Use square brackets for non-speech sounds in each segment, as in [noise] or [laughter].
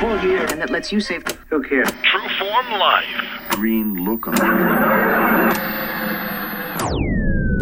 Full gear. And that lets you save. Who cares? True Form Life. Green look on [laughs]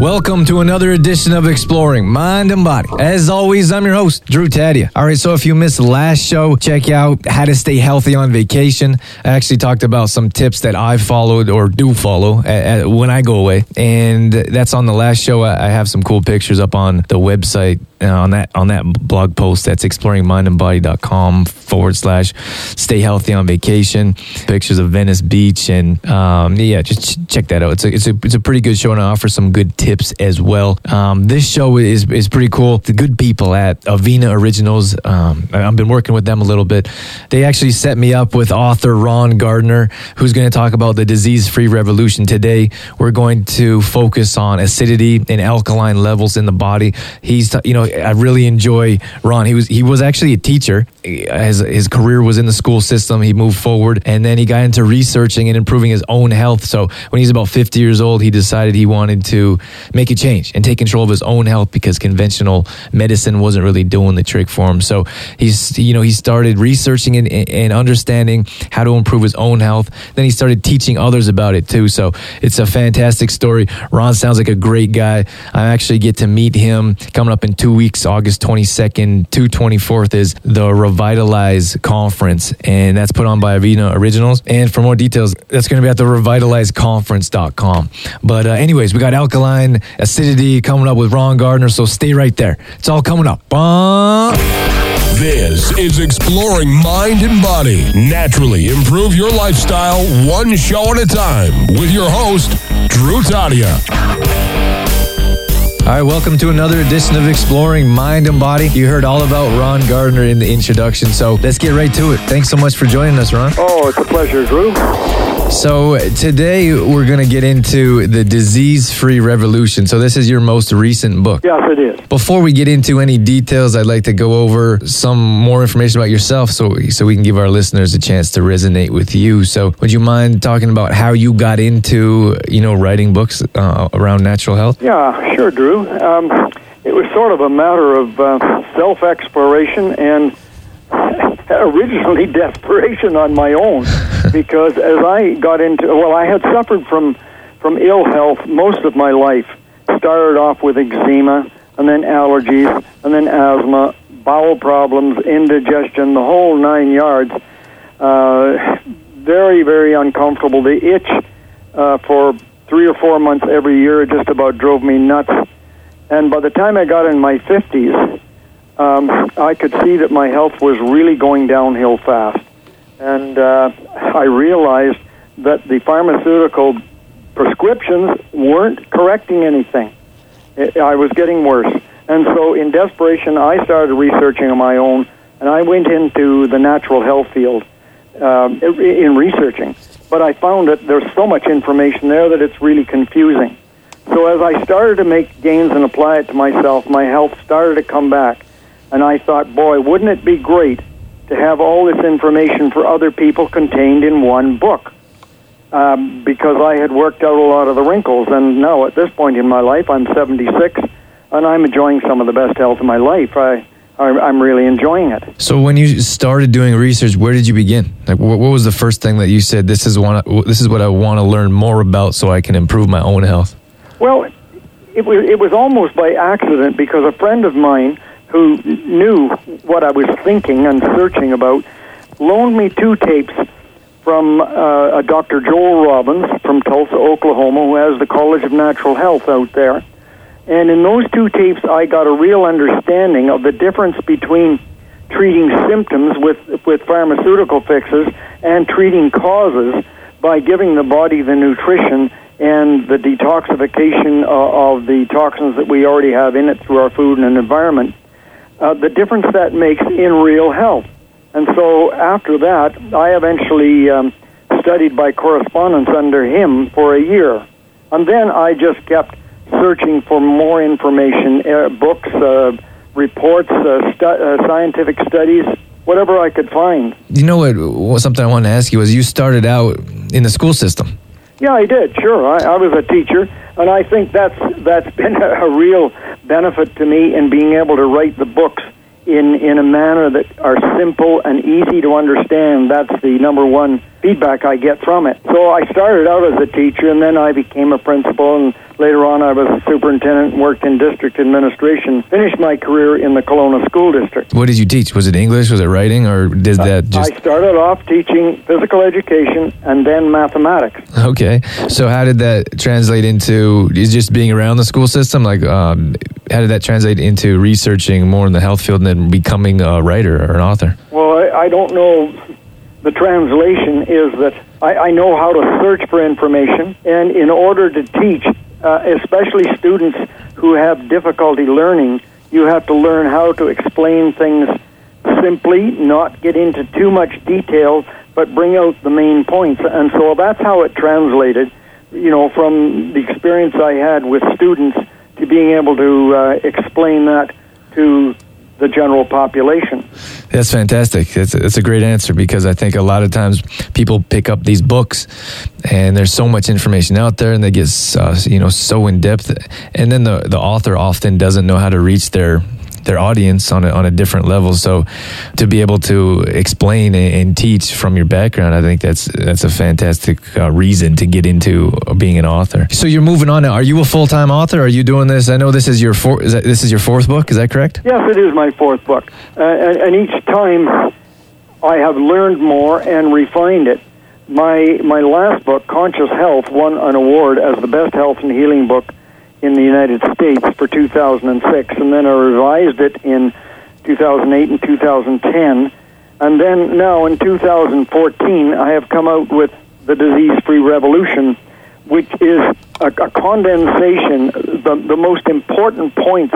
Welcome to another edition of Exploring Mind and Body. As always, I'm your host, Drew Tadia. All right, so if you missed last show, check out how to stay healthy on vacation. I actually talked about some tips that I followed or do follow at, at, when I go away, and that's on the last show. I, I have some cool pictures up on the website uh, on that on that blog post. That's exploringmindandbody.com forward slash stay healthy on vacation. Pictures of Venice Beach and um, yeah, just ch- check that out. It's a it's a it's a pretty good show and I offer some good tips as well. Um, this show is is pretty cool. The good people at Avena Originals. Um, I've been working with them a little bit. They actually set me up with author Ron Garner, who's going to talk about the disease-free revolution today. We're going to focus on acidity and alkaline levels in the body. He's you know I really enjoy Ron. He was he was actually a teacher. His his career was in the school system. He moved forward, and then he got into researching and improving his own health. So when he's about 50 years old, he decided he wanted to make a change and take control of his own health because conventional medicine wasn't really doing the trick for him. So he's you know he started researching and, and understanding how to improve his own health. Then he started teaching others about it too. So it's a fantastic story. Ron sounds like a great guy. I actually get to meet him coming up in two weeks, August 22nd to 24th is the Revitalize Conference, and that's put on by Avena Originals. And for more details, that's going to be at the revitalizeconference.com. But uh, anyways, we got alkaline acidity coming up with Ron Garner, so stay right there. It's all coming up. Bye. This is Exploring Mind and Body. Naturally improve your lifestyle one show at a time with your host, Drew Tadia. All right, welcome to another edition of Exploring Mind and Body. You heard all about Ron Garner in the introduction, so let's get right to it. Thanks so much for joining us, Ron. Oh, it's a pleasure, Drew. So, today we're going to get into the disease free revolution. So, this is your most recent book. Yes, it is. Before we get into any details, I'd like to go over some more information about yourself so, so we can give our listeners a chance to resonate with you. So, would you mind talking about how you got into, you know, writing books uh, around natural health? Yeah, sure, Drew. Um, it was sort of a matter of uh, self exploration and [laughs] originally desperation on my own because as I got into well I had suffered from from ill health most of my life. Started off with eczema and then allergies and then asthma bowel problems indigestion the whole nine yards. Uh, very very uncomfortable. The itch uh, for three or four months every year just about drove me nuts. And by the time I got in my 50s um, I could see that my health was really going downhill fast. And uh, I realized that the pharmaceutical prescriptions weren't correcting anything. I was getting worse. And so, in desperation, I started researching on my own, and I went into the natural health field um, in researching. But I found that there's so much information there that it's really confusing. So, as I started to make gains and apply it to myself, my health started to come back. And I thought, boy, wouldn't it be great to have all this information for other people contained in one book? Um, because I had worked out a lot of the wrinkles, and now at this point in my life, I'm 76, and I'm enjoying some of the best health of my life. I, I'm really enjoying it. So, when you started doing research, where did you begin? Like, what, what was the first thing that you said? This is one. This is what I want to learn more about, so I can improve my own health. Well, it was it was almost by accident because a friend of mine who knew what I was thinking and searching about, loaned me two tapes from uh, a Dr. Joel Robbins from Tulsa, Oklahoma, who has the College of Natural Health out there. And in those two tapes, I got a real understanding of the difference between treating symptoms with, with pharmaceutical fixes and treating causes by giving the body the nutrition and the detoxification of, of the toxins that we already have in it through our food and environment uh, the difference that makes in real health. And so after that, I eventually um, studied by correspondence under him for a year. And then I just kept searching for more information, uh, books, uh, reports, uh, stu- uh, scientific studies, whatever I could find. You know what? Something I wanted to ask you was you started out in the school system. Yeah, I did. Sure, I, I was a teacher, and I think that's that's [laughs] been a, a real benefit to me in being able to write the books in, in a manner that are simple and easy to understand. That's the number one feedback I get from it. So I started out as a teacher, and then I became a principal, and later on I was a superintendent and worked in district administration. Finished my career in the Kelowna School District. What did you teach? Was it English? Was it writing? Or did that just. I started off teaching physical education and then mathematics. Okay. So how did that translate into is just being around the school system? Like, um, how did that translate into researching more in the health field and then becoming a writer or an author? Well, I, I don't know. The translation is that I, I know how to search for information, and in order to teach, uh, especially students who have difficulty learning, you have to learn how to explain things simply, not get into too much detail, but bring out the main points. And so that's how it translated, you know, from the experience I had with students to being able to uh, explain that to the general population. That's fantastic. That's, that's a great answer because I think a lot of times people pick up these books and there's so much information out there and they get uh, you know so in depth and then the the author often doesn't know how to reach their their audience on a, on a different level. So to be able to explain and teach from your background, I think that's that's a fantastic uh, reason to get into being an author. So you're moving on now. Are you a full time author? Are you doing this? I know this is your four, is that, this is your fourth book. Is that correct? Yes, it is my fourth book, uh, and, and each time I have learned more and refined it. My my last book, Conscious Health, won an award as the best health and healing book in the United States for 2006, and then I revised it in 2008 and 2010. And then now in 2014, I have come out with the Disease Free Revolution, which is a, a condensation, the, the most important points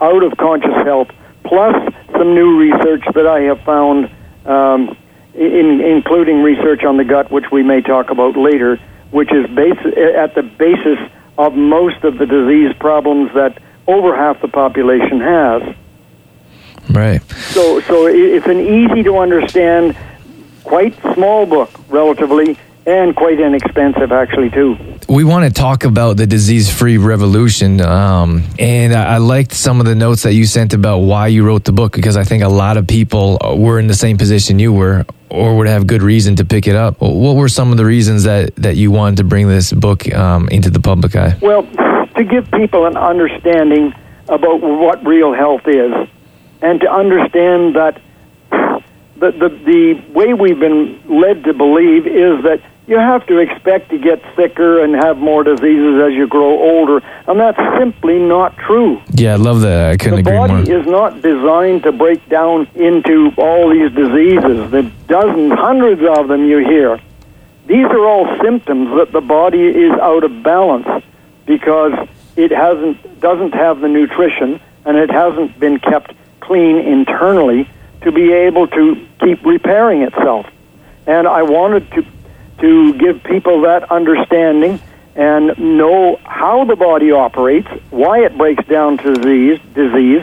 out of conscious health, plus some new research that I have found, um, in, including research on the gut, which we may talk about later, which is base, at the basis of most of the disease problems that over half the population has. Right. So, so it's an easy to understand, quite small book, relatively, and quite inexpensive actually too. We want to talk about the disease-free revolution, um, and I, I, liked some of the notes that you sent about why you wrote the book because I think a lot of people were in the same position you were, or would have good reason to pick it up. What were some of the reasons that that you wanted to bring this book um, into the public eye? Well, to give people an understanding about what real health is, and to understand that the, the, the way we've been led to believe is that you have to expect to get sicker and have more diseases as you grow older, and that's simply not true. Yeah, I love that. I couldn't the agree body is not designed to break down into all these diseases. The dozens, hundreds of them you hear. These are all symptoms that the body is out of balance because it hasn't doesn't have the nutrition and it hasn't been kept clean internally to be able to keep repairing itself. And I wanted to to give people that understanding and know how the body operates, why it breaks down to disease, disease,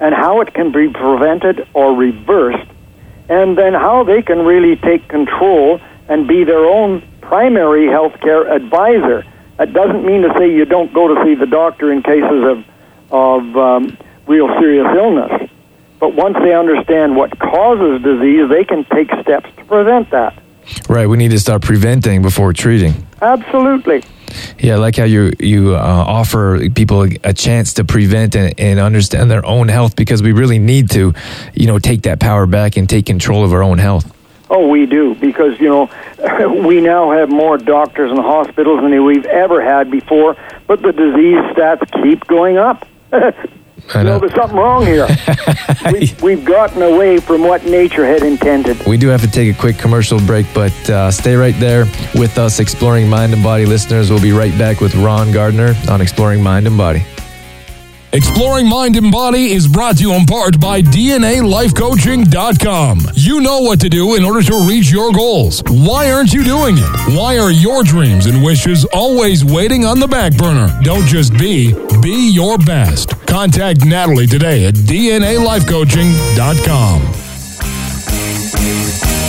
and how it can be prevented or reversed, and then how they can really take control and be their own primary health care advisor. That doesn't mean to say you don't go to see the doctor in cases of, of um, real serious illness. But once they understand what causes disease, they can take steps to prevent that. Right. We need to start preventing before treating. Absolutely. Yeah, I like how you you uh, offer people a chance to prevent and, and, understand their own health because we really need to, you know, take that power back and take control of our own health. Oh, we do because you know [laughs] we now have more doctors and hospitals than we've ever had before, but the disease stats keep going up. [laughs] I know. know. there's something wrong here. [laughs] we, we've gotten away from what nature had intended. We do have to take a quick commercial break, but uh, stay right there with us, Exploring Mind and Body listeners. We'll be right back with Ron Garner on Exploring Mind and Body. Exploring Mind and Body is brought to you in part by DNALifeCoaching.com. You know what to do in order to reach your goals. Why aren't you doing it? Why are your dreams and wishes always waiting on the back burner? Don't just be, be your best. Contact Natalie today at DNALifeCoaching.com.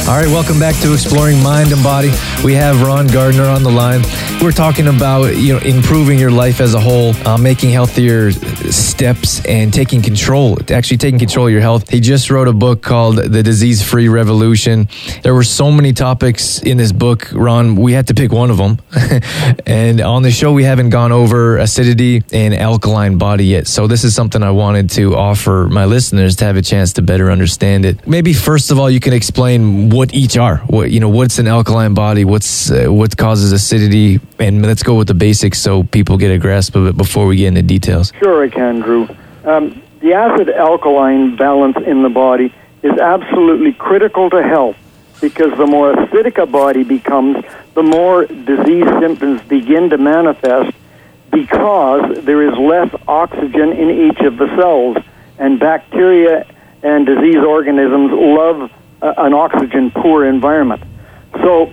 All right, welcome back to Exploring Mind and Body. We have Ron Garner on the line. We're talking about you know improving your life as a whole, uh, making healthier steps and taking control, actually taking control of your health. He just wrote a book called The Disease Free Revolution. There were so many topics in this book, Ron. We had to pick one of them. [laughs] and on the show, we haven't gone over acidity and alkaline body yet. So this is something I wanted to offer my listeners to have a chance to better understand it. Maybe first of all, you can explain what each are. What you know, what's an alkaline body? What's uh, what causes acidity? And let's go with the basics so people get a grasp of it before we get into details. Sure, I can, Drew. Um, the acid alkaline balance in the body is absolutely critical to health because the more acidic a body becomes, the more disease symptoms begin to manifest because there is less oxygen in each of the cells. And bacteria and disease organisms love an oxygen poor environment. So,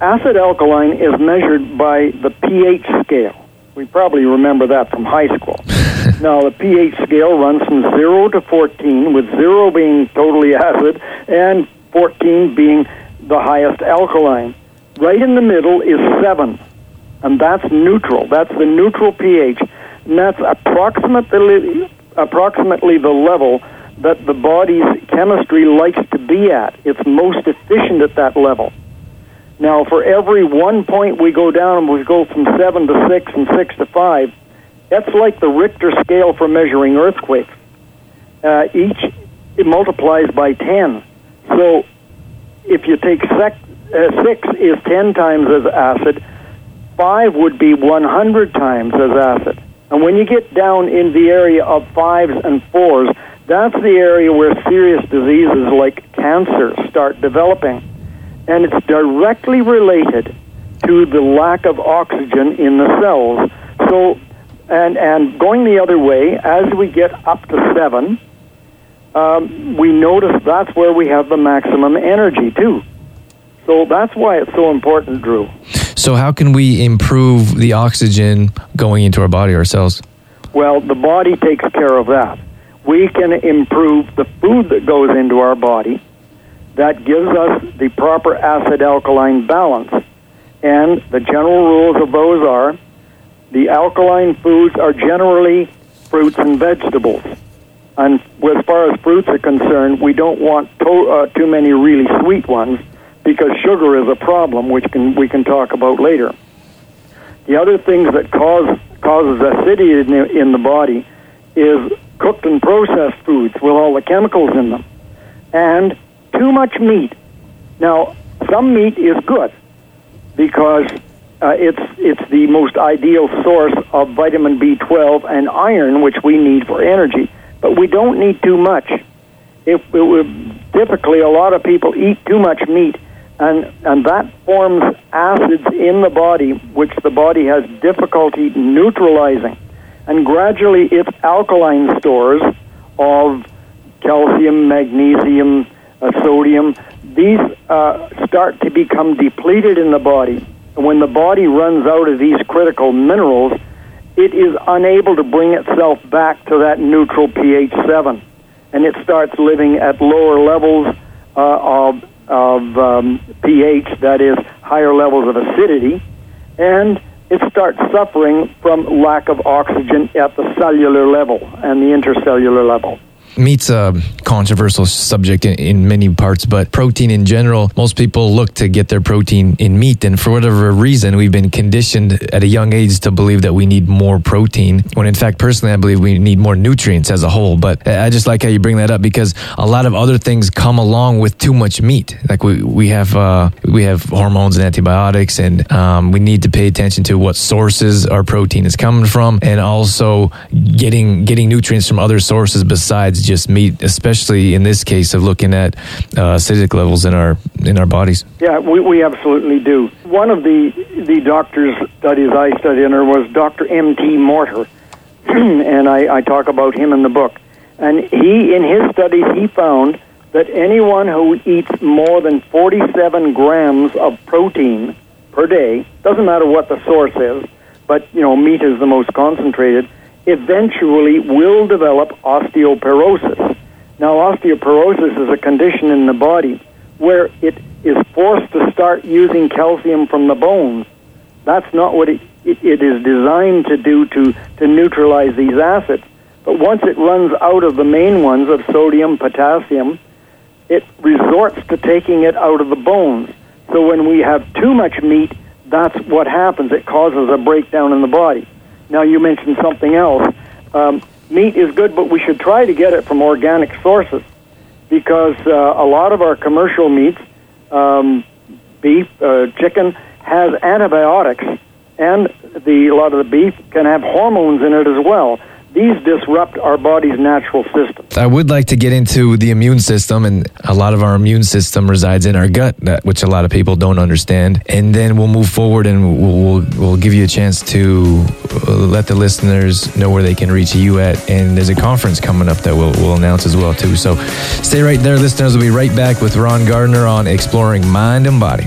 acid alkaline is measured by the pH scale. We probably remember that from high school. [laughs] now, the pH scale runs from 0 to 14, with 0 being totally acid and 14 being the highest alkaline. Right in the middle is 7, and that's neutral. That's the neutral pH, and that's approximately, approximately the level that the body's chemistry likes to be at. It's most efficient at that level. Now, for every one point we go down, we go from 7 to 6 and 6 to 5, that's like the Richter scale for measuring earthquakes. Uh, each it multiplies by 10. So if you take sec, uh, 6 is 10 times as acid, 5 would be 100 times as acid. And when you get down in the area of 5s and 4s, that's the area where serious diseases like cancer start developing. And it's directly related to the lack of oxygen in the cells. So, and, and going the other way, as we get up to 7, um, we notice that's where we have the maximum energy too. So that's why it's so important, Drew. So, how can we improve the oxygen going into our body ourselves? Well, the body takes care of that. We can improve the food that goes into our body that gives us the proper acid alkaline balance. And the general rules of those are the alkaline foods are generally fruits and vegetables. And as far as fruits are concerned, we don't want to, uh, too many really sweet ones because sugar is a problem, which can, we can talk about later. The other things that cause causes acidity in the, in the body is cooked and processed foods with all the chemicals in them, and too much meat. Now, some meat is good because uh, it's it's the most ideal source of vitamin B12 and iron, which we need for energy but we don't need too much. If it typically a lot of people eat too much meat, and and that forms acids in the body, which the body has difficulty neutralizing, and gradually its alkaline stores of calcium, magnesium, uh, sodium, these uh, start to become depleted in the body. When the body runs out of these critical minerals, it is unable to bring itself back to that neutral pH 7. And it starts living at lower levels uh, of, of um, pH, that is, higher levels of acidity, and it starts suffering from lack of oxygen at the cellular level and the intercellular level meat's a controversial subject in, in, many parts, but protein in general, most people look to get their protein in meat. And for whatever reason, we've been conditioned at a young age to believe that we need more protein, when in fact, personally, I believe we need more nutrients as a whole. But I just like how you bring that up because a lot of other things come along with too much meat. Like we, we have, uh, we have hormones and antibiotics, and um, we need to pay attention to what sources our protein is coming from, and also getting getting nutrients from other sources besides just meat, especially in this case of looking at uh, acidic levels in our in our bodies. Yeah, we, we absolutely do. One of the the doctor's studies I studied under was Dr. M. T. Morter, [clears throat] and I, I talk about him in the book. And he, in his studies, he found that anyone who eats more than 47 grams of protein per day, doesn't matter what the source is, but you know meat is the most concentrated eventually will develop osteoporosis. Now, osteoporosis is a condition in the body where it is forced to start using calcium from the bones. That's not what it, it, it is designed to do to, to neutralize these acids. But once it runs out of the main ones of sodium, potassium, it resorts to taking it out of the bones. So when we have too much meat, that's what happens. It causes a breakdown in the body. Now, you mentioned something else. Um, meat is good, but we should try to get it from organic sources because uh, a lot of our commercial meats, um, beef, uh, chicken, has antibiotics, and the a lot of the beef can have hormones in it as well these disrupt our body's natural system. I would like to get into the immune system, and a lot of our immune system resides in our gut, which a lot of people don't understand. And then we'll move forward, and we'll, we'll, give you a chance to uh, let the listeners know where they can reach you at. And there's a conference coming up that we'll, we'll announce as well too. So stay right there, listeners. We'll be right back with Ron Garner on exploring mind and body.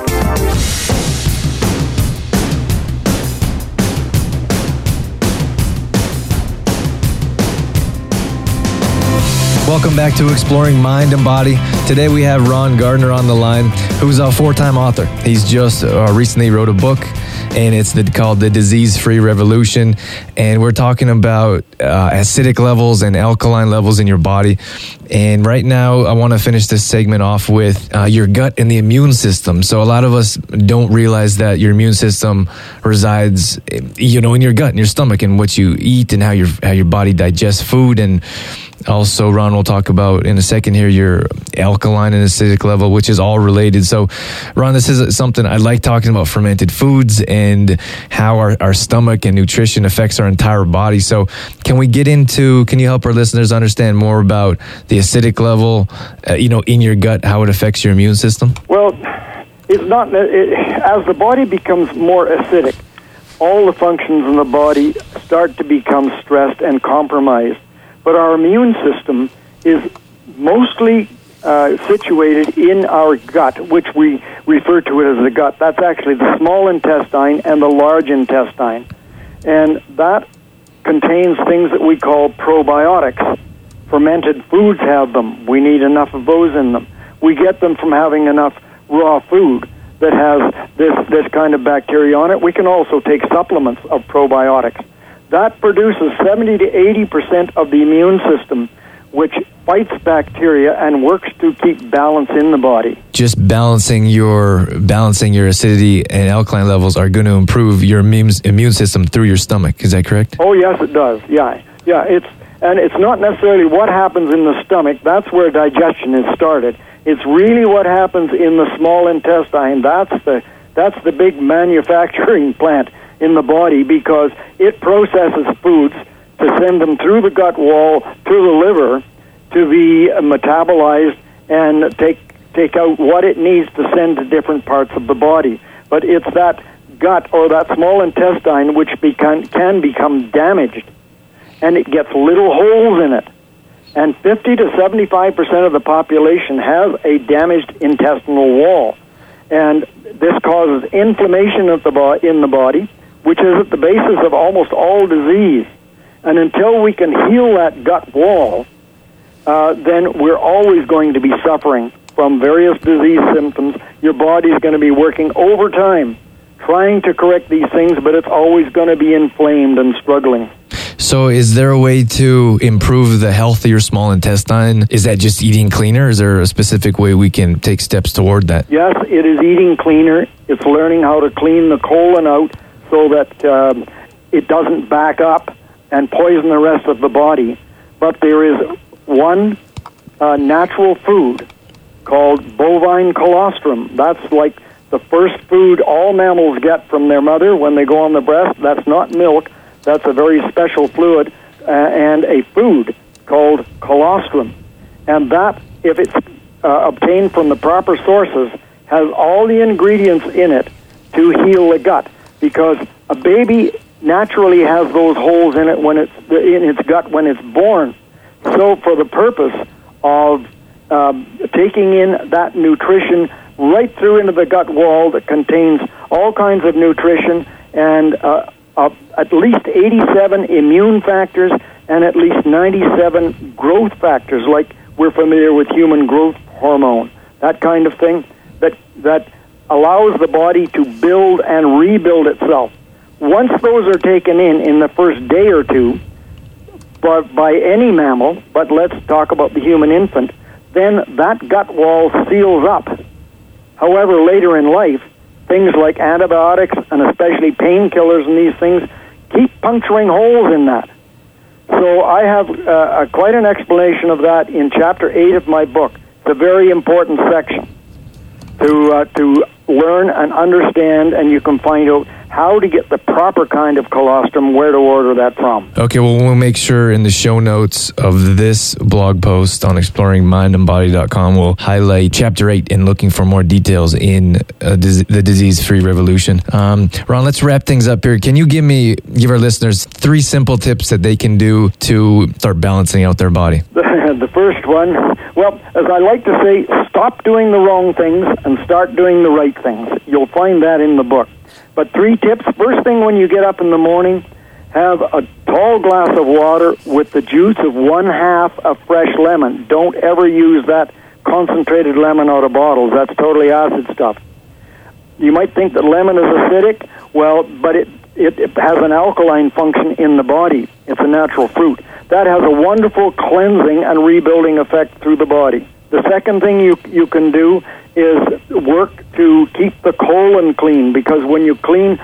Welcome back to Exploring Mind and Body. Today we have Ron Garner on the line, who's a four-time author. He's just uh, recently wrote a book, and it's called The Disease-Free Revolution. And we're talking about uh, acidic levels and alkaline levels in your body. And right now, I want to finish this segment off with uh, your gut and the immune system. So a lot of us don't realize that your immune system resides, you know, in your gut, in your stomach, and what you eat and how your how your body digests food and also, Ron will talk about in a second here your alkaline and acidic level, which is all related. So, Ron, this is something I like talking about fermented foods and how our, our stomach and nutrition affects our entire body. So, can we get into, can you help our listeners understand more about the acidic level, uh, you know, in your gut, how it affects your immune system? Well, it's not, it, as the body becomes more acidic, all the functions in the body start to become stressed and compromised but our immune system is mostly uh, situated in our gut, which we refer to it as the gut. That's actually the small intestine and the large intestine. And that contains things that we call probiotics. Fermented foods have them. We need enough of those in them. We get them from having enough raw food that has this, this kind of bacteria on it. We can also take supplements of probiotics that produces 70 to 80 percent of the immune system, which fights bacteria and works to keep balance in the body. Just balancing your balancing your acidity and alkaline levels are going to improve your immune immune system through your stomach. Is that correct? Oh yes, it does. Yeah, yeah. It's and it's not necessarily what happens in the stomach. That's where digestion is started. It's really what happens in the small intestine. That's the that's the big manufacturing [laughs] plant in the body because it processes foods to send them through the gut wall to the liver to be metabolized and take take out what it needs to send to different parts of the body. But it's that gut or that small intestine which become, can become damaged, and it gets little holes in it. And 50 to 75 percent of the population has a damaged intestinal wall, and this causes inflammation of the bo- in the body which is at the basis of almost all disease. And until we can heal that gut wall, uh, then we're always going to be suffering from various disease symptoms. Your body is going to be working overtime trying to correct these things, but it's always going to be inflamed and struggling. So, is there a way to improve the health of your small intestine? Is that just eating cleaner? Is there a specific way we can take steps toward that? Yes, it is eating cleaner. It's learning how to clean the colon out so that um, it doesn't back up and poison the rest of the body. But there is one uh, natural food called bovine colostrum. That's like the first food all mammals get from their mother when they go on the breast. That's not milk. That's a very special fluid uh, and a food called colostrum. And that, if it's uh, obtained from the proper sources, has all the ingredients in it to heal the gut because a baby naturally has those holes in it when it's in its gut when it's born. So, for the purpose of um, taking in that nutrition right through into the gut wall that contains all kinds of nutrition and uh, uh, at least 87 immune factors and at least 97 growth factors, like we're familiar with human growth hormone, that kind of thing, that, that allows the body to build and rebuild itself. Once those are taken in in the first day or two, by, by any mammal, but let's talk about the human infant, then that gut wall seals up. However, later in life, things like antibiotics and especially painkillers and these things keep puncturing holes in that. So I have uh, quite an explanation of that in chapter 8 of my book. It's a very important section to, uh, to learn and understand, and you can find out how to get the proper kind of colostrum, where to order that from. Okay, well, we'll make sure in the show notes of this blog post on exploringmindandbody.com, we'll highlight chapter 8 and looking for more details in uh, dis- the disease free revolution. Um, Ron, let's wrap things up here. Can you give me, give our listeners three simple tips that they can do to start balancing out their body? [laughs] the first one, well, as I like to say, stop doing the wrong things and start doing the right things. You'll find that in the book. But three tips. First thing when you get up in the morning, have a tall glass of water with the juice of one half a fresh lemon. Don't ever use that concentrated lemon out of bottles. That's totally acid stuff. You might think that lemon is acidic. Well, but it, it, it has an alkaline function in the body. It's a natural fruit. That has a wonderful cleansing and rebuilding effect through the body. The second thing you you can do is work to keep the colon clean because when you clean,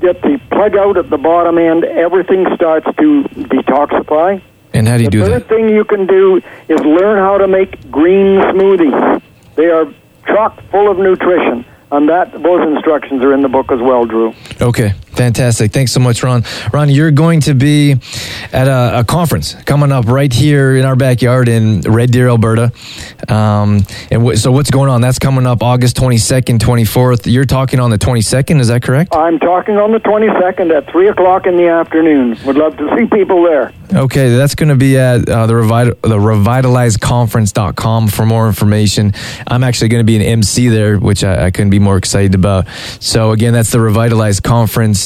get the plug out at the bottom end, everything starts to detoxify. And how do you the do third that? thing you can do is learn how to make green smoothies. They are chock full of nutrition. And that those instructions are in the book as well, Drew. Okay, fantastic. Thanks so much, Ron. Ron, you're going to be at a, a conference coming up right here in our backyard in Red Deer, Alberta. Um, and w- so, what's going on? That's coming up August 22nd, 24th. You're talking on the 22nd, is that correct? I'm talking on the 22nd at 3 o'clock in the afternoon. Would love to see people there. Okay, that's going to be at uh, the, Revital- the revitalizeconference.com for more information. I'm actually going to be an MC there, which I, I couldn't be more excited about. So, again, that's the Revitalize Conference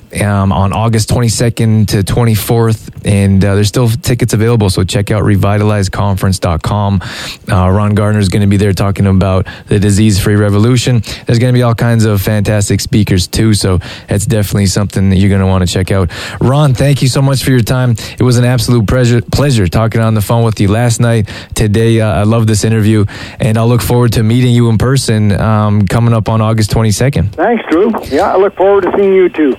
um, on August 22nd to 24th. And uh, there's still tickets available. So, check out revitalizeconference.com. Uh, Ron Garner is going to be there talking about the disease free revolution. There's going to be all kinds of fantastic speakers, too. So, that's definitely something that you're going to want to check out. Ron, thank you so much for your time. It was an absolute pleasure, pleasure talking on the phone with you last night. Today, uh, I love this interview, and I'll look forward to meeting you in person um, coming up on August 22nd. Thanks, Drew. Yeah, I look forward to seeing you too.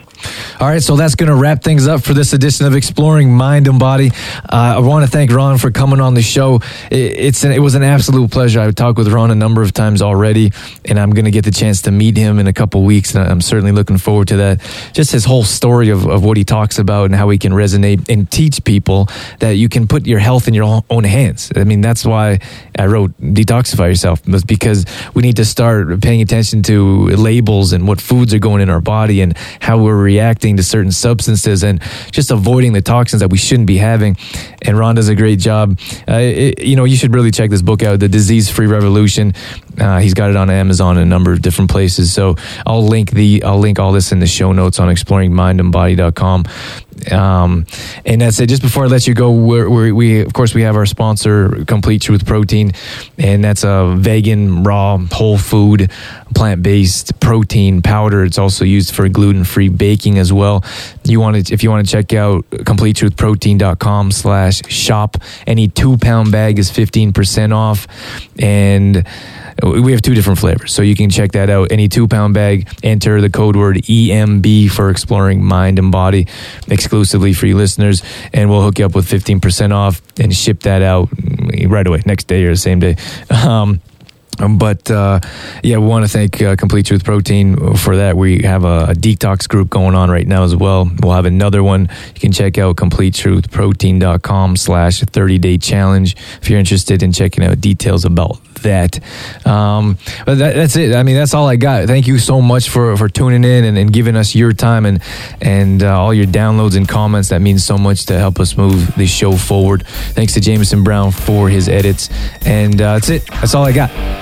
All right, so that's going to wrap things up for this edition of Exploring Mind and Body. Uh, I want to thank Ron for coming on the show. It, it's an, it was an absolute pleasure. I've talked with Ron a number of times already, and I'm going to get the chance to meet him in a couple weeks, and I'm certainly looking forward to that. Just his whole story of, of what he talks about and how he can resonate and teach people that you can put your health in your own hands. I mean, that's why I wrote Detoxify Yourself, was because we need to start paying attention to labels and what foods are going in our body and how we're reacting to certain substances and just avoiding the toxins that we shouldn't be having. And Ron does a great job. Uh, it, you know, you should really check this book out, The Disease Free Revolution. Uh, he's got it on Amazon in a number of different places. So I'll link the I'll link all this in the show notes on exploringmindandbody.com. Um, and that's it. Just before I let you go, we're, we're, we of course we have our sponsor, Complete Truth Protein, and that's a vegan, raw, whole food, plant based protein powder. It's also used for gluten free baking as well. You want to if you want to check out CompleteTruthProtein.com slash shop. Any two pound bag is fifteen percent off, and we have two different flavors, so you can check that out. Any two pound bag, enter the code word EMB for exploring mind and body exclusively for you listeners, and we'll hook you up with 15% off and ship that out right away, next day or the same day. [laughs] Um, But uh, yeah, we want to thank uh, Complete Truth Protein for that. We have a, a, detox group going on right now as well. We'll have another one. You can check out CompleteTruthProtein.com slash 30 day challenge if you're interested in checking out details about that. Um, but that, that's it. I mean, that's all I got. Thank you so much for, for tuning in and, and giving us your time and and uh, all your downloads and comments. That means so much to help us move the show forward. Thanks to Jameson Brown for his edits. And uh, that's it. That's all I got.